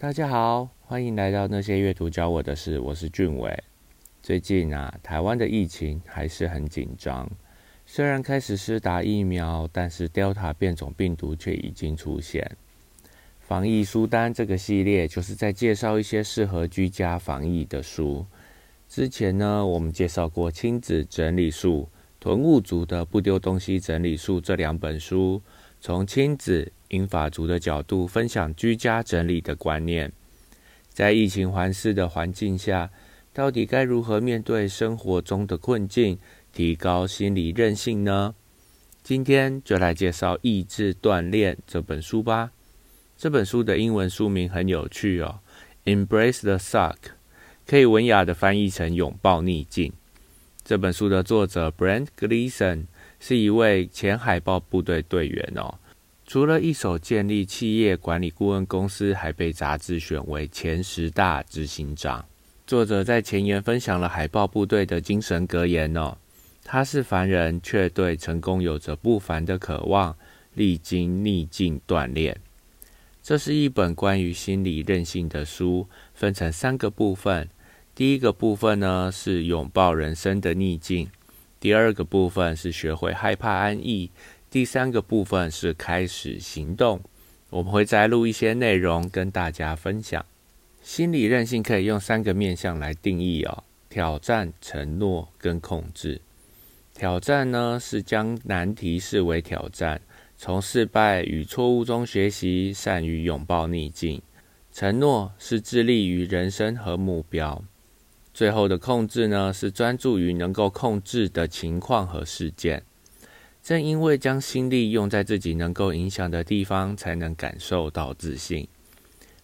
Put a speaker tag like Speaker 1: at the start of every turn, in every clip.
Speaker 1: 大家好，欢迎来到那些阅读教我的事，我是俊伟。最近啊，台湾的疫情还是很紧张。虽然开始施打疫苗，但是 Delta 变种病毒却已经出现。防疫书单这个系列就是在介绍一些适合居家防疫的书。之前呢，我们介绍过亲子整理术、囤物族的不丢东西整理术这两本书，从亲子。英法族的角度分享居家整理的观念，在疫情环视的环境下，到底该如何面对生活中的困境，提高心理韧性呢？今天就来介绍《意志锻炼》这本书吧。这本书的英文书名很有趣哦，《Embrace the Suck》，可以文雅的翻译成“拥抱逆境”。这本书的作者 Brent Gleason 是一位前海豹部队队员哦。除了一手建立企业管理顾问公司，还被杂志选为前十大执行长。作者在前言分享了海豹部队的精神格言哦，他是凡人，却对成功有着不凡的渴望，历经逆境锻炼。这是一本关于心理韧性的书，分成三个部分。第一个部分呢是拥抱人生的逆境，第二个部分是学会害怕安逸。第三个部分是开始行动，我们会摘录一些内容跟大家分享。心理韧性可以用三个面向来定义哦：挑战、承诺跟控制。挑战呢是将难题视为挑战，从失败与错误中学习，善于拥抱逆境。承诺是致力于人生和目标。最后的控制呢是专注于能够控制的情况和事件。正因为将心力用在自己能够影响的地方，才能感受到自信。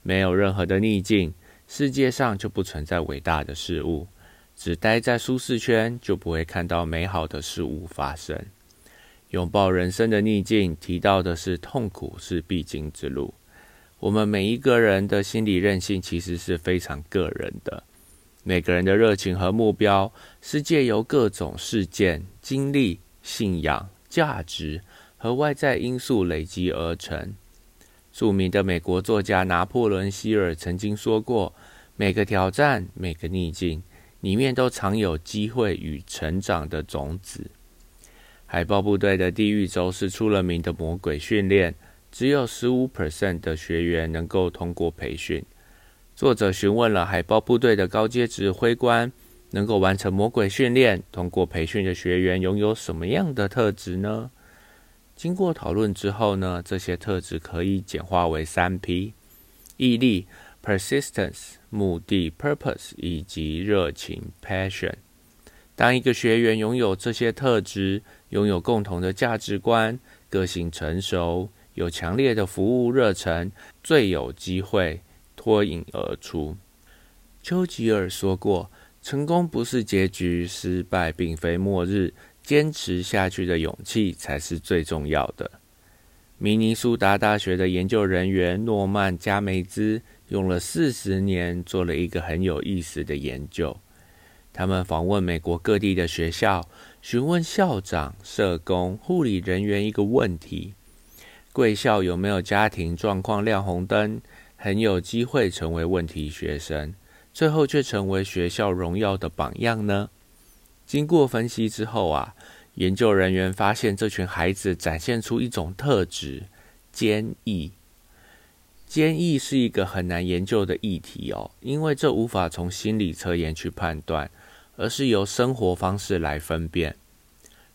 Speaker 1: 没有任何的逆境，世界上就不存在伟大的事物。只待在舒适圈，就不会看到美好的事物发生。拥抱人生的逆境，提到的是痛苦是必经之路。我们每一个人的心理韧性其实是非常个人的。每个人的热情和目标，是借由各种事件、经历、信仰。价值和外在因素累积而成。著名的美国作家拿破仑·希尔曾经说过：“每个挑战，每个逆境，里面都藏有机会与成长的种子。”海豹部队的地狱周是出了名的魔鬼训练，只有十五 percent 的学员能够通过培训。作者询问了海豹部队的高阶指挥官。能够完成魔鬼训练、通过培训的学员拥有什么样的特质呢？经过讨论之后呢，这些特质可以简化为三 P：毅力 （Persistence）、目的 （Purpose） 以及热情 （Passion）。当一个学员拥有这些特质，拥有共同的价值观，个性成熟，有强烈的服务热忱，最有机会脱颖而出。丘吉尔说过。成功不是结局，失败并非末日，坚持下去的勇气才是最重要的。明尼苏达大学的研究人员诺曼·加梅兹用了四十年做了一个很有意思的研究。他们访问美国各地的学校，询问校长、社工、护理人员一个问题：贵校有没有家庭状况亮红灯，很有机会成为问题学生？最后却成为学校荣耀的榜样呢？经过分析之后啊，研究人员发现这群孩子展现出一种特质——坚毅。坚毅是一个很难研究的议题哦，因为这无法从心理测验去判断，而是由生活方式来分辨。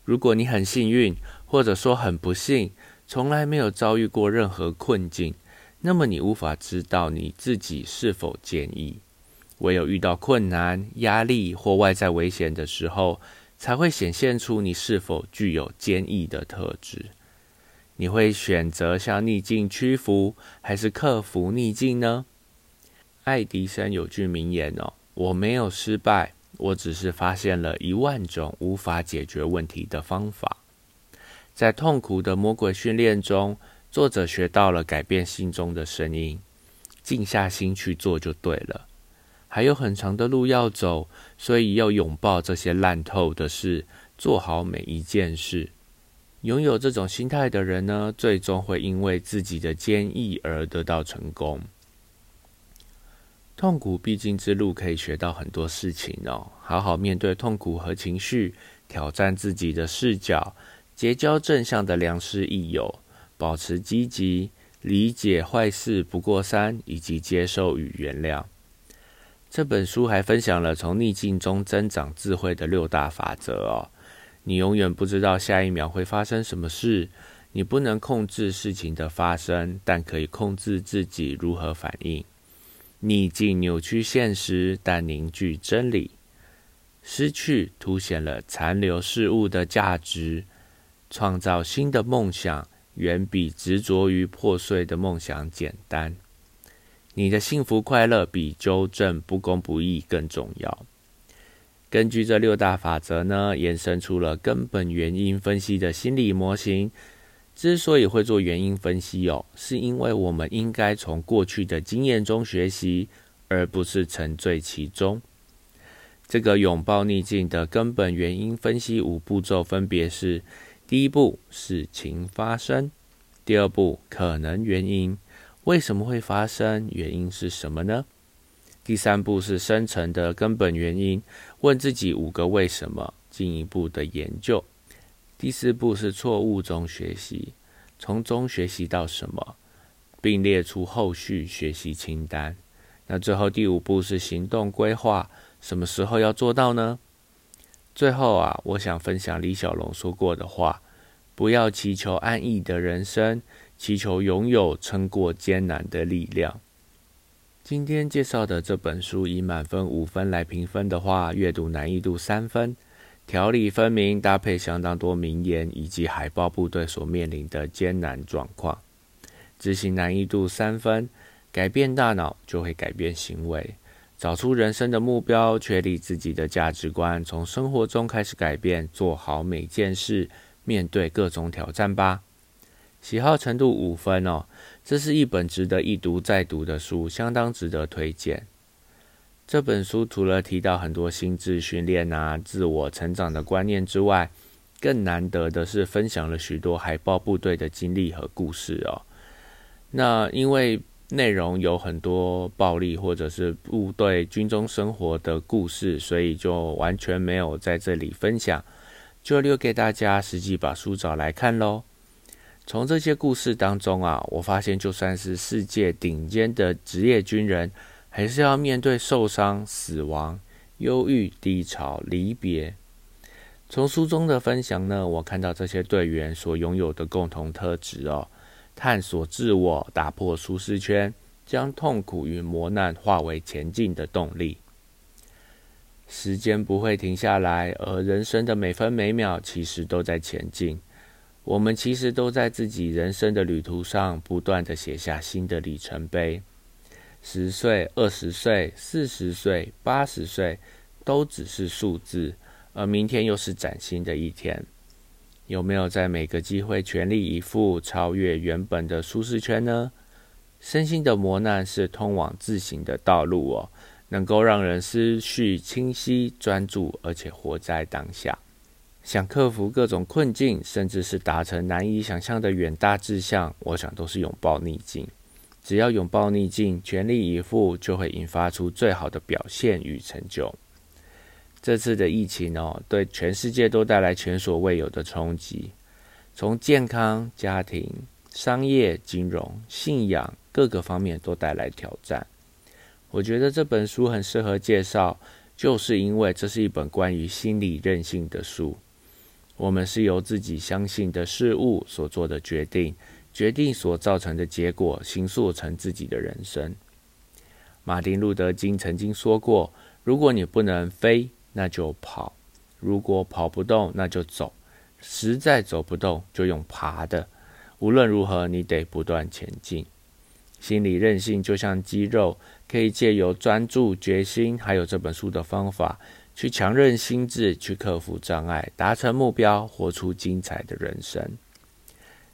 Speaker 1: 如果你很幸运，或者说很不幸，从来没有遭遇过任何困境，那么你无法知道你自己是否坚毅。唯有遇到困难、压力或外在危险的时候，才会显现出你是否具有坚毅的特质。你会选择向逆境屈服，还是克服逆境呢？爱迪生有句名言哦：“我没有失败，我只是发现了一万种无法解决问题的方法。”在痛苦的魔鬼训练中，作者学到了改变心中的声音，静下心去做就对了。还有很长的路要走，所以要拥抱这些烂透的事，做好每一件事。拥有这种心态的人呢，最终会因为自己的坚毅而得到成功。痛苦必经之路可以学到很多事情哦。好好面对痛苦和情绪，挑战自己的视角，结交正向的良师益友，保持积极，理解坏事不过三，以及接受与原谅。这本书还分享了从逆境中增长智慧的六大法则哦。你永远不知道下一秒会发生什么事，你不能控制事情的发生，但可以控制自己如何反应。逆境扭曲现实，但凝聚真理。失去凸显了残留事物的价值。创造新的梦想，远比执着于破碎的梦想简单。你的幸福快乐比纠正不公不义更重要。根据这六大法则呢，延伸出了根本原因分析的心理模型。之所以会做原因分析哦，是因为我们应该从过去的经验中学习，而不是沉醉其中。这个拥抱逆境的根本原因分析五步骤分别是：第一步，事情发生；第二步，可能原因，为什么会发生？原因是什么呢？第三步是深层的根本原因，问自己五个为什么，进一步的研究。第四步是错误中学习，从中学习到什么，并列出后续学习清单。那最后第五步是行动规划，什么时候要做到呢？最后啊，我想分享李小龙说过的话：不要祈求安逸的人生，祈求拥有撑过艰难的力量。今天介绍的这本书以满分五分来评分的话，阅读难易度三分。条理分明，搭配相当多名言以及海豹部队所面临的艰难状况，执行难易度三分。改变大脑就会改变行为，找出人生的目标，确立自己的价值观，从生活中开始改变，做好每件事，面对各种挑战吧。喜好程度五分哦，这是一本值得一读再读的书，相当值得推荐。这本书除了提到很多心智训练啊、自我成长的观念之外，更难得的是分享了许多海豹部队的经历和故事哦。那因为内容有很多暴力或者是部队军中生活的故事，所以就完全没有在这里分享，就留给大家实际把书找来看喽。从这些故事当中啊，我发现就算是世界顶尖的职业军人。还是要面对受伤、死亡、忧郁、低潮、离别。从书中的分享呢，我看到这些队员所拥有的共同特质哦：探索自我，打破舒适圈，将痛苦与磨难化为前进的动力。时间不会停下来，而人生的每分每秒其实都在前进。我们其实都在自己人生的旅途上，不断的写下新的里程碑。十岁、二十岁、四十岁、八十岁，都只是数字，而明天又是崭新的一天。有没有在每个机会全力以赴，超越原本的舒适圈呢？身心的磨难是通往自省的道路哦，能够让人思绪清晰、专注，而且活在当下。想克服各种困境，甚至是达成难以想象的远大志向，我想都是拥抱逆境。只要拥抱逆境，全力以赴，就会引发出最好的表现与成就。这次的疫情哦，对全世界都带来前所未有的冲击，从健康、家庭、商业、金融、信仰各个方面都带来挑战。我觉得这本书很适合介绍，就是因为这是一本关于心理韧性的书。我们是由自己相信的事物所做的决定。决定所造成的结果，形塑成自己的人生。马丁·路德·金曾经说过：“如果你不能飞，那就跑；如果跑不动，那就走；实在走不动，就用爬的。无论如何，你得不断前进。心理韧性就像肌肉，可以借由专注、决心，还有这本书的方法，去强韧心智，去克服障碍，达成目标，活出精彩的人生。”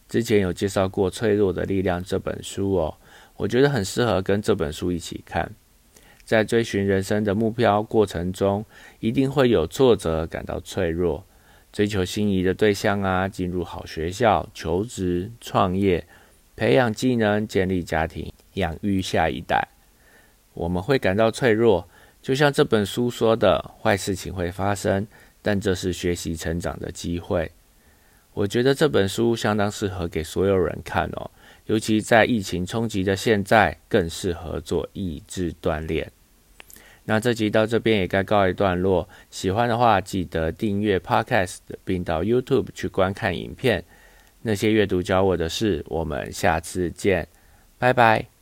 Speaker 1: 之前有介绍过《脆弱的力量》这本书哦，我觉得很适合跟这本书一起看。在追寻人生的目标过程中，一定会有挫折，感到脆弱，追求心仪的对象啊，进入好学校、求职、创业、培养技能、建立家庭、养育下一代。我们会感到脆弱，就像这本书说的，坏事情会发生，但这是学习成长的机会。我觉得这本书相当适合给所有人看哦，尤其在疫情冲击的现在，更适合做意志锻炼。那这集到这边也该告一段落，喜欢的话记得订阅 Podcast，并到 YouTube 去观看影片。那些阅读教我的事，我们下次见，拜拜。